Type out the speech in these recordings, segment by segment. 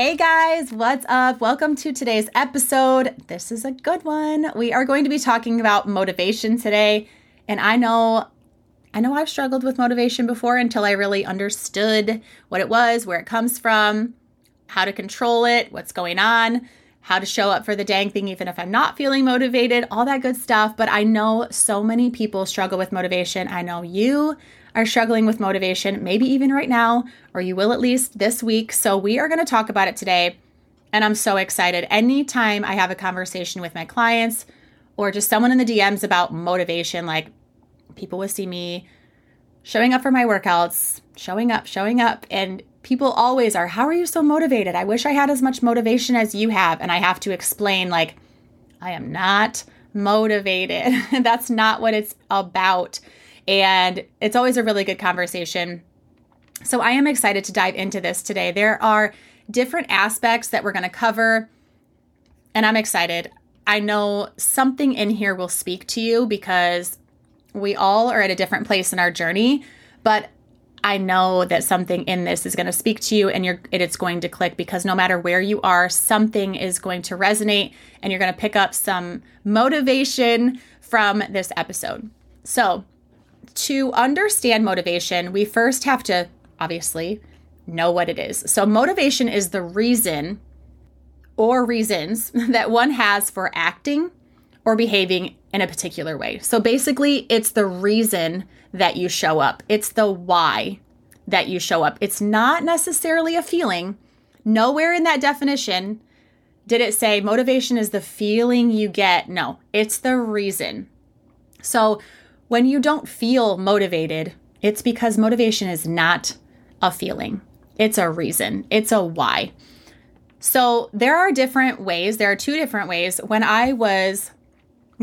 Hey guys, what's up? Welcome to today's episode. This is a good one. We are going to be talking about motivation today. And I know I know I've struggled with motivation before until I really understood what it was, where it comes from, how to control it, what's going on, how to show up for the dang thing even if I'm not feeling motivated, all that good stuff. But I know so many people struggle with motivation. I know you are struggling with motivation, maybe even right now, or you will at least this week. So we are going to talk about it today. And I'm so excited. Anytime I have a conversation with my clients or just someone in the DMs about motivation, like people will see me showing up for my workouts, showing up, showing up. And people always are, How are you so motivated? I wish I had as much motivation as you have. And I have to explain, like, I am not motivated. That's not what it's about. And it's always a really good conversation. So I am excited to dive into this today. There are different aspects that we're going to cover, and I'm excited. I know something in here will speak to you because we all are at a different place in our journey, but I know that something in this is going to speak to you and you're it's going to click because no matter where you are, something is going to resonate and you're going to pick up some motivation from this episode. So, to understand motivation, we first have to obviously know what it is. So, motivation is the reason or reasons that one has for acting or behaving in a particular way. So, basically, it's the reason that you show up, it's the why that you show up. It's not necessarily a feeling. Nowhere in that definition did it say motivation is the feeling you get. No, it's the reason. So, when you don't feel motivated, it's because motivation is not a feeling, it's a reason, it's a why. So there are different ways, there are two different ways. When I was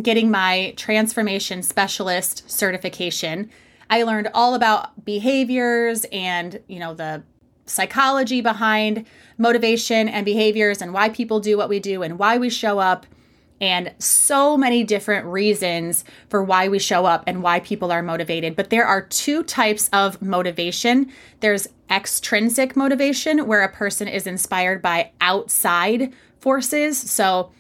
getting my transformation specialist certification, I learned all about behaviors and, you know, the psychology behind motivation and behaviors and why people do what we do and why we show up and so many different reasons for why we show up and why people are motivated. But there are two types of motivation there's extrinsic motivation, where a person is inspired by outside forces. So,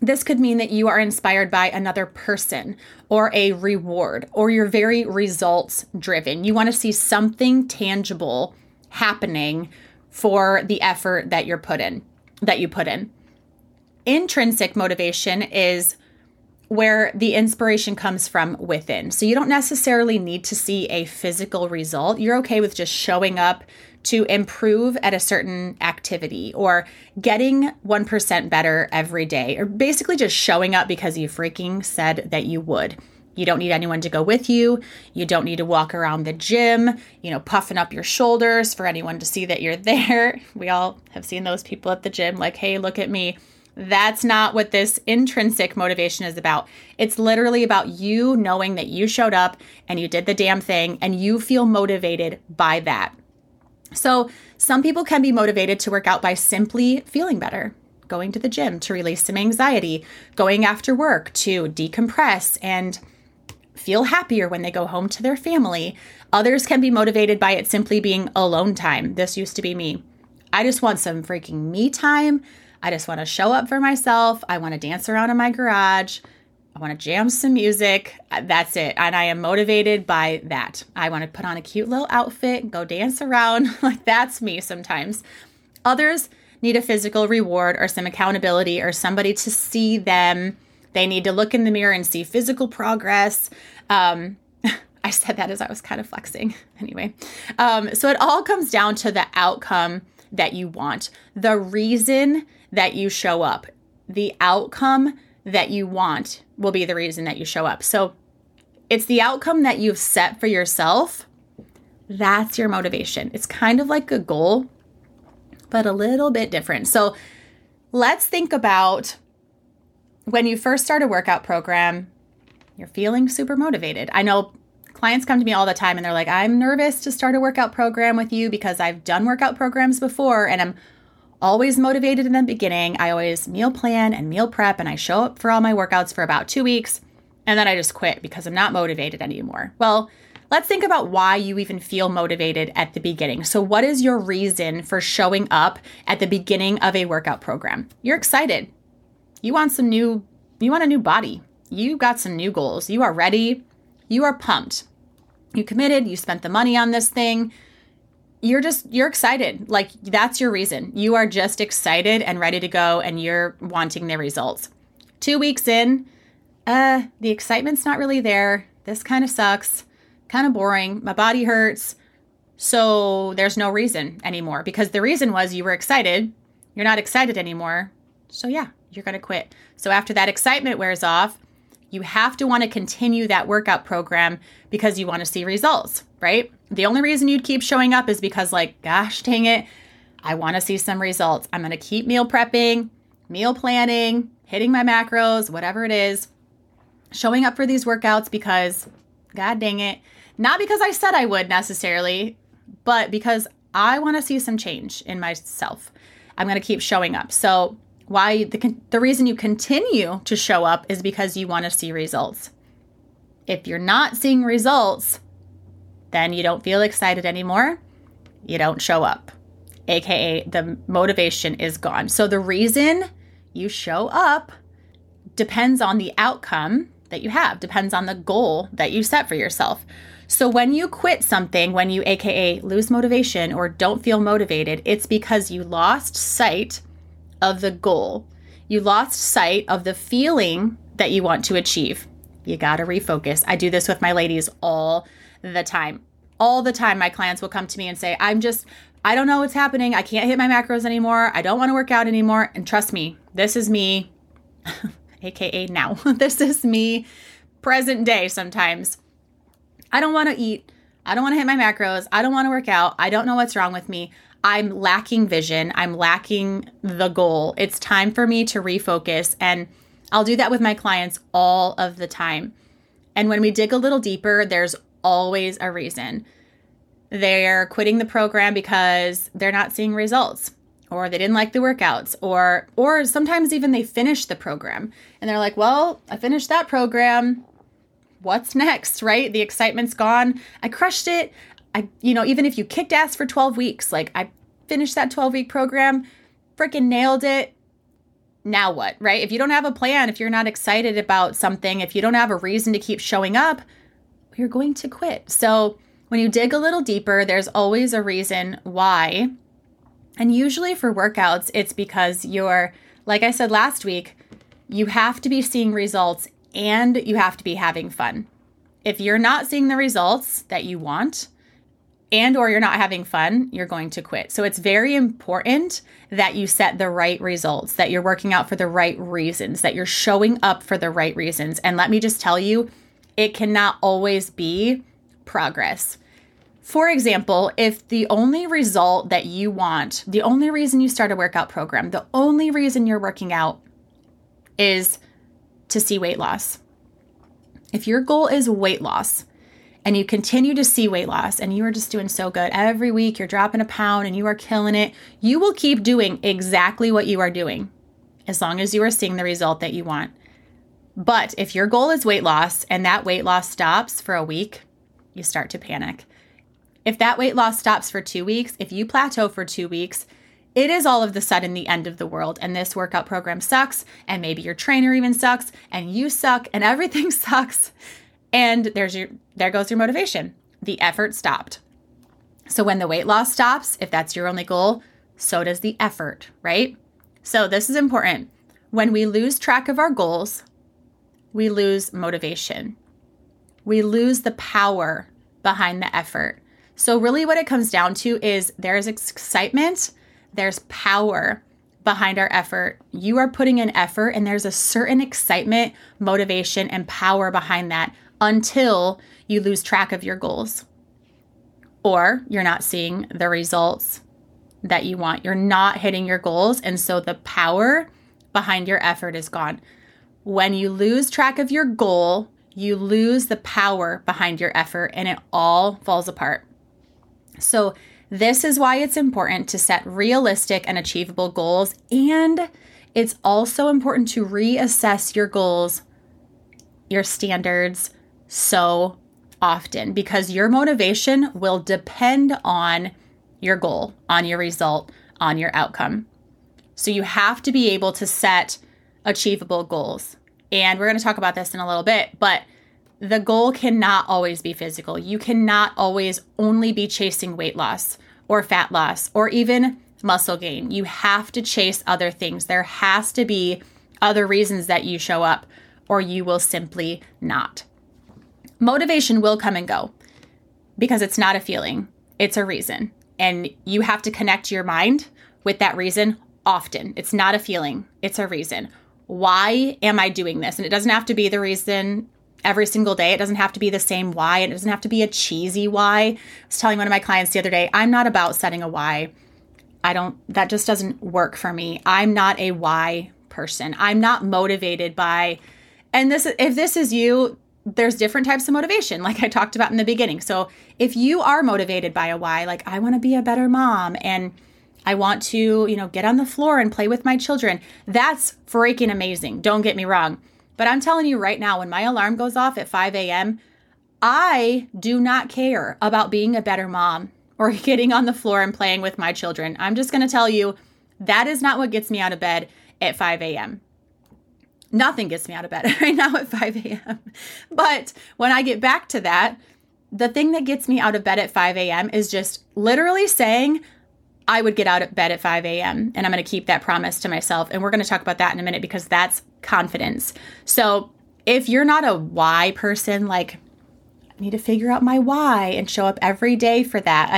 this could mean that you are inspired by another person or a reward, or you're very results driven. You want to see something tangible happening for the effort that you're put in, that you put in intrinsic motivation is where the inspiration comes from within. So you don't necessarily need to see a physical result. You're okay with just showing up to improve at a certain activity or getting 1% better every day, or basically just showing up because you freaking said that you would. You don't need anyone to go with you. You don't need to walk around the gym, you know, puffing up your shoulders for anyone to see that you're there. We all have seen those people at the gym, like, hey, look at me. That's not what this intrinsic motivation is about. It's literally about you knowing that you showed up and you did the damn thing and you feel motivated by that. So, some people can be motivated to work out by simply feeling better, going to the gym to release some anxiety, going after work to decompress and feel happier when they go home to their family. Others can be motivated by it simply being alone time. This used to be me. I just want some freaking me time. I just want to show up for myself. I want to dance around in my garage. I want to jam some music. Uh, that's it. And I am motivated by that. I want to put on a cute little outfit, go dance around. like that's me sometimes. Others need a physical reward or some accountability or somebody to see them. They need to look in the mirror and see physical progress. Um, I said that as I was kind of flexing. Anyway, um, so it all comes down to the outcome that you want, the reason that you show up. The outcome that you want will be the reason that you show up. So it's the outcome that you've set for yourself. That's your motivation. It's kind of like a goal, but a little bit different. So let's think about when you first start a workout program, you're feeling super motivated. I know clients come to me all the time and they're like, I'm nervous to start a workout program with you because I've done workout programs before and I'm always motivated in the beginning. I always meal plan and meal prep and I show up for all my workouts for about two weeks and then I just quit because I'm not motivated anymore. Well, let's think about why you even feel motivated at the beginning. So, what is your reason for showing up at the beginning of a workout program? You're excited. You want some new, you want a new body. You got some new goals. You are ready. You are pumped. You committed. You spent the money on this thing. You're just, you're excited. Like, that's your reason. You are just excited and ready to go, and you're wanting the results. Two weeks in, uh, the excitement's not really there. This kind of sucks kind of boring. My body hurts. So there's no reason anymore because the reason was you were excited. You're not excited anymore. So yeah, you're going to quit. So after that excitement wears off, you have to want to continue that workout program because you want to see results, right? The only reason you'd keep showing up is because, like, gosh dang it, I want to see some results. I'm going to keep meal prepping, meal planning, hitting my macros, whatever it is, showing up for these workouts because, god dang it, not because I said I would necessarily, but because I want to see some change in myself. I'm going to keep showing up. So, why the the reason you continue to show up is because you want to see results. If you're not seeing results, then you don't feel excited anymore. You don't show up. AKA the motivation is gone. So the reason you show up depends on the outcome that you have, depends on the goal that you set for yourself. So when you quit something, when you AKA lose motivation or don't feel motivated, it's because you lost sight of the goal. You lost sight of the feeling that you want to achieve. You got to refocus. I do this with my ladies all the time. All the time, my clients will come to me and say, I'm just, I don't know what's happening. I can't hit my macros anymore. I don't want to work out anymore. And trust me, this is me, AKA now. this is me present day sometimes. I don't want to eat. I don't want to hit my macros. I don't want to work out. I don't know what's wrong with me. I'm lacking vision. I'm lacking the goal. It's time for me to refocus. And I'll do that with my clients all of the time. And when we dig a little deeper, there's always a reason. They're quitting the program because they're not seeing results or they didn't like the workouts or or sometimes even they finish the program and they're like, "Well, I finished that program what's next, right? The excitement's gone. I crushed it. I, you know, even if you kicked ass for 12 weeks, like I finished that 12 week program, freaking nailed it. Now what, right? If you don't have a plan, if you're not excited about something, if you don't have a reason to keep showing up, you're going to quit. So when you dig a little deeper, there's always a reason why. And usually for workouts, it's because you're, like I said last week, you have to be seeing results and you have to be having fun. If you're not seeing the results that you want and or you're not having fun, you're going to quit. So it's very important that you set the right results, that you're working out for the right reasons, that you're showing up for the right reasons. And let me just tell you, it cannot always be progress. For example, if the only result that you want, the only reason you start a workout program, the only reason you're working out is to see weight loss. If your goal is weight loss and you continue to see weight loss and you are just doing so good every week, you're dropping a pound and you are killing it, you will keep doing exactly what you are doing as long as you are seeing the result that you want. But if your goal is weight loss and that weight loss stops for a week, you start to panic. If that weight loss stops for two weeks, if you plateau for two weeks, it is all of the sudden the end of the world. And this workout program sucks and maybe your trainer even sucks and you suck and everything sucks. And there's your there goes your motivation. The effort stopped. So when the weight loss stops if that's your only goal so does the effort right? So this is important. When we lose track of our goals we lose motivation we lose the power behind the effort so really what it comes down to is there's excitement there's power behind our effort. You are putting in effort, and there's a certain excitement, motivation, and power behind that until you lose track of your goals or you're not seeing the results that you want. You're not hitting your goals. And so the power behind your effort is gone. When you lose track of your goal, you lose the power behind your effort and it all falls apart. So, this is why it's important to set realistic and achievable goals. And it's also important to reassess your goals, your standards so often because your motivation will depend on your goal, on your result, on your outcome. So you have to be able to set achievable goals. And we're going to talk about this in a little bit, but the goal cannot always be physical. You cannot always only be chasing weight loss or fat loss or even muscle gain. You have to chase other things. There has to be other reasons that you show up, or you will simply not. Motivation will come and go because it's not a feeling, it's a reason. And you have to connect your mind with that reason often. It's not a feeling, it's a reason. Why am I doing this? And it doesn't have to be the reason every single day. It doesn't have to be the same why. And It doesn't have to be a cheesy why. I was telling one of my clients the other day, I'm not about setting a why. I don't, that just doesn't work for me. I'm not a why person. I'm not motivated by, and this, if this is you, there's different types of motivation, like I talked about in the beginning. So if you are motivated by a why, like I want to be a better mom and I want to, you know, get on the floor and play with my children, that's freaking amazing. Don't get me wrong. But I'm telling you right now, when my alarm goes off at 5 a.m., I do not care about being a better mom or getting on the floor and playing with my children. I'm just going to tell you that is not what gets me out of bed at 5 a.m. Nothing gets me out of bed right now at 5 a.m. But when I get back to that, the thing that gets me out of bed at 5 a.m. is just literally saying, I would get out of bed at 5 a.m. and I'm going to keep that promise to myself. And we're going to talk about that in a minute because that's confidence. So if you're not a why person, like, I need to figure out my why and show up every day for that.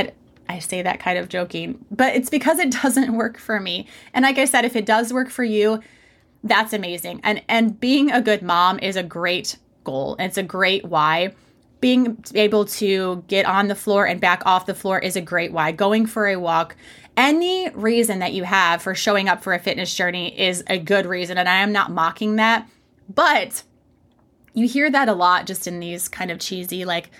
I, I say that kind of joking, but it's because it doesn't work for me. And like I said, if it does work for you, that's amazing. And and being a good mom is a great goal. It's a great why. Being able to get on the floor and back off the floor is a great why. Going for a walk, any reason that you have for showing up for a fitness journey is a good reason. And I am not mocking that. But you hear that a lot just in these kind of cheesy, like,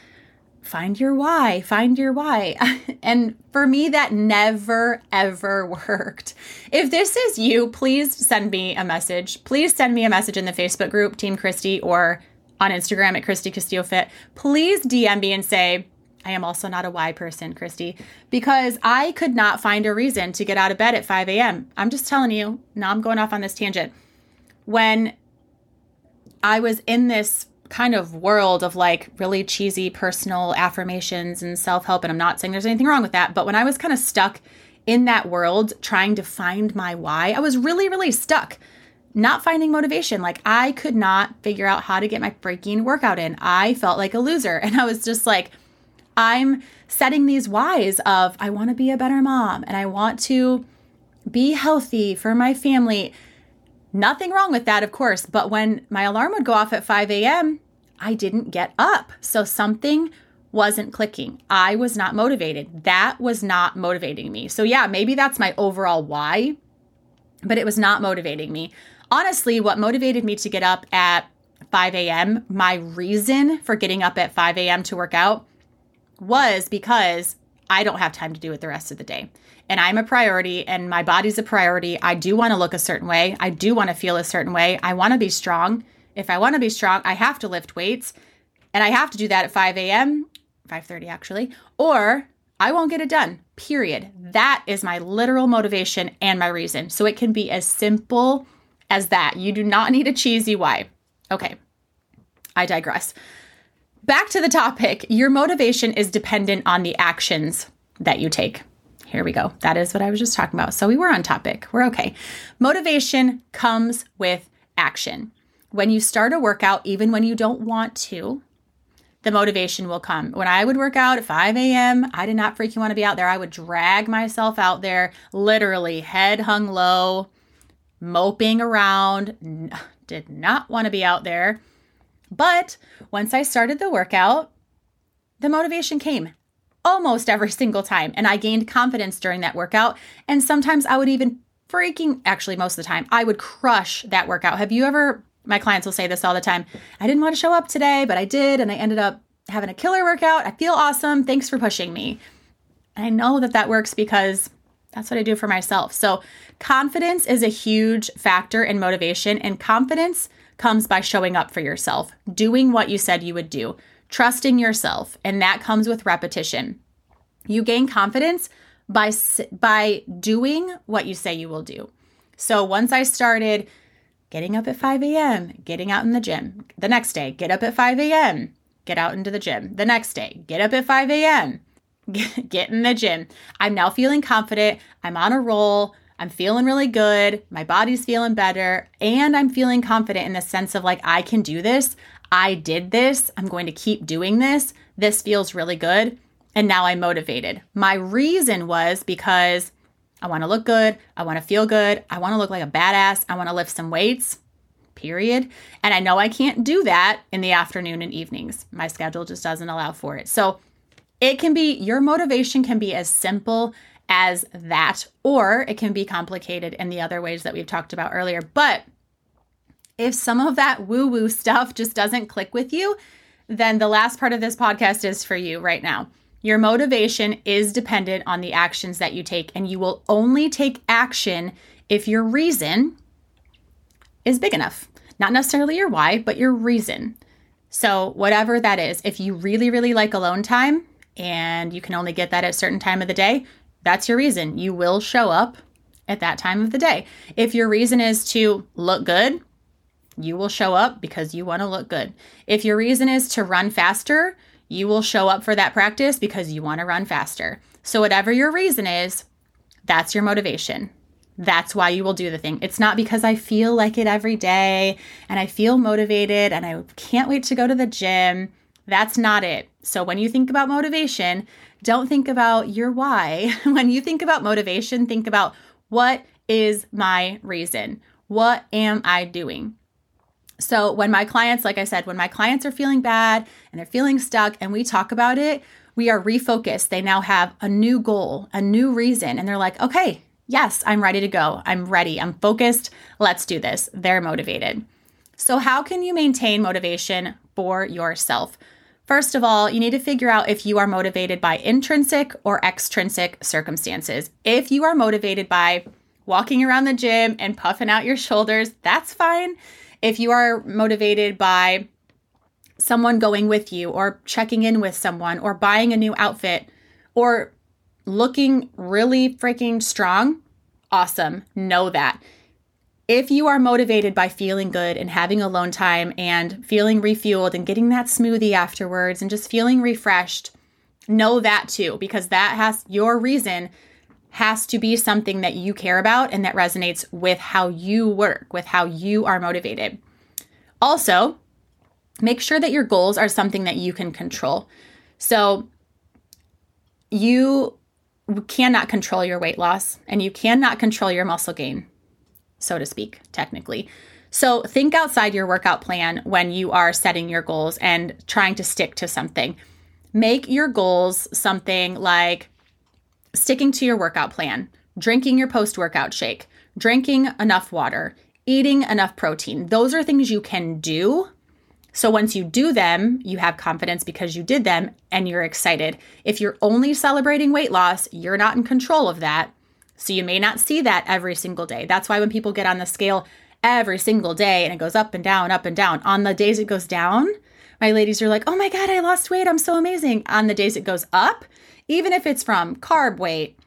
find your why, find your why. and for me, that never, ever worked. If this is you, please send me a message. Please send me a message in the Facebook group, Team Kristy, or on Instagram at Kristy Castillo Fit. Please DM me and say, I am also not a why person, Kristy, because I could not find a reason to get out of bed at 5 a.m. I'm just telling you, now I'm going off on this tangent. When I was in this kind of world of like really cheesy personal affirmations and self help. And I'm not saying there's anything wrong with that. But when I was kind of stuck in that world trying to find my why, I was really, really stuck. Not finding motivation. Like, I could not figure out how to get my freaking workout in. I felt like a loser. And I was just like, I'm setting these whys of I want to be a better mom and I want to be healthy for my family. Nothing wrong with that, of course, but when my alarm would go off at 5 a.m., I didn't get up. So something wasn't clicking. I was not motivated. That was not motivating me. So, yeah, maybe that's my overall why, but it was not motivating me. Honestly, what motivated me to get up at 5 a.m., my reason for getting up at 5 a.m. to work out was because I don't have time to do it the rest of the day and I'm a priority and my body's a priority. I do want to look a certain way. I do want to feel a certain way. I want to be strong. If I want to be strong, I have to lift weights and I have to do that at 5 a.m., 5.30 actually, or I won't get it done, period. That is my literal motivation and my reason. So it can be as simple as that. You do not need a cheesy why. Okay, I digress. Back to the topic. Your motivation is dependent on the actions that you take. Here we go. That is what I was just talking about. So we were on topic. We're okay. Motivation comes with action. When you start a workout, even when you don't want to, the motivation will come. When I would work out at 5 a.m., I did not freaking want to be out there. I would drag myself out there, literally head hung low, moping around, did not want to be out there. But once I started the workout, the motivation came almost every single time. And I gained confidence during that workout. And sometimes I would even freaking, actually, most of the time, I would crush that workout. Have you ever, my clients will say this all the time I didn't want to show up today, but I did. And I ended up having a killer workout. I feel awesome. Thanks for pushing me. I know that that works because that's what I do for myself. So, confidence is a huge factor in motivation, and confidence comes by showing up for yourself, doing what you said you would do, trusting yourself, and that comes with repetition. You gain confidence by by doing what you say you will do. So, once I started getting up at 5 a.m., getting out in the gym, the next day, get up at 5 a.m., get out into the gym, the next day, get up at 5 a.m get in the gym. I'm now feeling confident. I'm on a roll. I'm feeling really good. My body's feeling better. And I'm feeling confident in the sense of like, I can do this. I did this. I'm going to keep doing this. This feels really good. And now I'm motivated. My reason was because I want to look good. I want to feel good. I want to look like a badass. I want to lift some weights, period. And I know I can't do that in the afternoon and evenings. My schedule just doesn't allow for it. So it can be your motivation can be as simple as that, or it can be complicated in the other ways that we've talked about earlier. But if some of that woo woo stuff just doesn't click with you, then the last part of this podcast is for you right now. Your motivation is dependent on the actions that you take, and you will only take action if your reason is big enough. Not necessarily your why, but your reason. So, whatever that is, if you really, really like alone time, and you can only get that at a certain time of the day, that's your reason. You will show up at that time of the day. If your reason is to look good, you will show up because you want to look good. If your reason is to run faster, you will show up for that practice because you want to run faster. So, whatever your reason is, that's your motivation. That's why you will do the thing. It's not because I feel like it every day and I feel motivated and I can't wait to go to the gym. That's not it. So when you think about motivation, don't think about your why. when you think about motivation, think about what is my reason? What am I doing? So when my clients, like I said, when my clients are feeling bad and they're feeling stuck and we talk about it, we are refocused. They now have a new goal, a new reason, and they're like, okay, yes, I'm ready to go. I'm ready. I'm focused. Let's do this. They're motivated. So, how can you maintain motivation for yourself? First of all, you need to figure out if you are motivated by intrinsic or extrinsic circumstances. If you are motivated by walking around the gym and puffing out your shoulders, that's fine. If you are motivated by someone going with you or checking in with someone or buying a new outfit or looking really freaking strong, awesome. Know that if you are motivated by feeling good and having alone time and feeling refueled and getting that smoothie afterwards and just feeling refreshed, know that too, because that has your reason has to be something that you care about and that resonates with how you work, with how you are motivated. Also, make sure that your goals are something that you can control. So, you cannot control your weight loss and you cannot control your muscle gain so to speak, technically. So think outside your workout plan when you are setting your goals and trying to stick to something. Make your goals something like sticking to your workout plan, drinking your post workout shake, drinking enough water, eating enough protein. Those are things you can do. So once you do them, you have confidence because you did them and you're excited. If you're only celebrating weight loss, you're not in control of that. So you may not see that every single day. That's why when people get on the scale every single day and it goes up and down, up and down, on the days it goes down, my ladies are like, oh my God, I lost weight. I'm so amazing. On the days it goes up, even if it's from carb weight,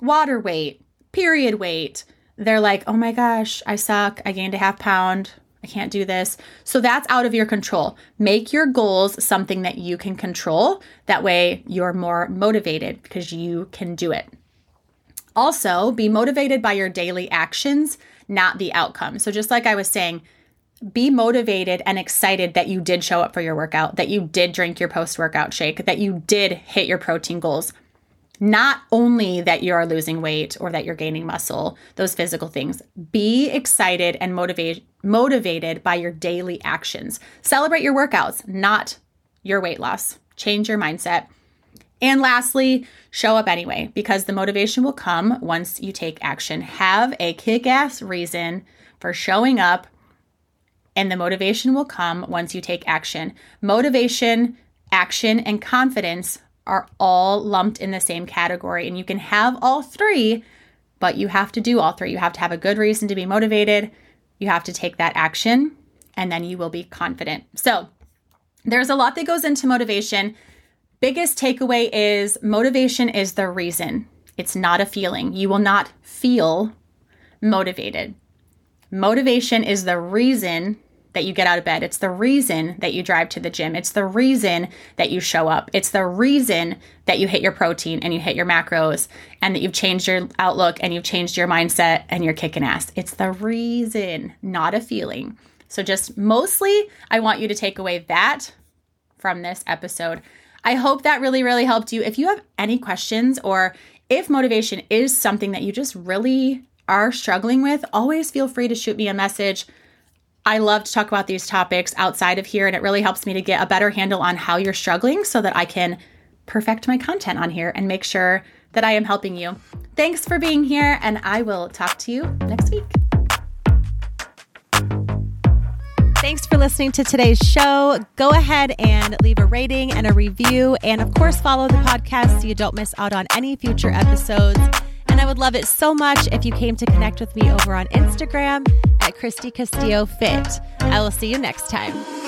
water weight, period weight, they're like, oh my gosh, I suck. I gained a half pound. I can't do this. So that's out of your control. Make your goals something that you can control. That way you're more motivated because you can do it. Also, be motivated by your daily actions, not the outcome. So, just like I was saying, be motivated and excited that you did show up for your workout, that you did drink your post workout shake, that you did hit your protein goals. Not only that you are losing weight or that you're gaining muscle, those physical things. Be excited and motivated motivated by your daily actions. Celebrate your workouts, not your weight loss. Change your mindset And lastly, show up anyway because the motivation will come once you take action. Have a kick ass reason for showing up, and the motivation will come once you take action. Motivation, action, and confidence are all lumped in the same category, and you can have all three, but you have to do all three. You have to have a good reason to be motivated, you have to take that action, and then you will be confident. So, there's a lot that goes into motivation. Biggest takeaway is motivation is the reason. It's not a feeling. You will not feel motivated. Motivation is the reason that you get out of bed. It's the reason that you drive to the gym. It's the reason that you show up. It's the reason that you hit your protein and you hit your macros and that you've changed your outlook and you've changed your mindset and you're kicking ass. It's the reason, not a feeling. So, just mostly, I want you to take away that from this episode. I hope that really, really helped you. If you have any questions or if motivation is something that you just really are struggling with, always feel free to shoot me a message. I love to talk about these topics outside of here, and it really helps me to get a better handle on how you're struggling so that I can perfect my content on here and make sure that I am helping you. Thanks for being here, and I will talk to you next week. Thanks for listening to today's show. Go ahead and leave a rating and a review. And of course, follow the podcast so you don't miss out on any future episodes. And I would love it so much if you came to connect with me over on Instagram at Kristy Castillo Fit. I will see you next time.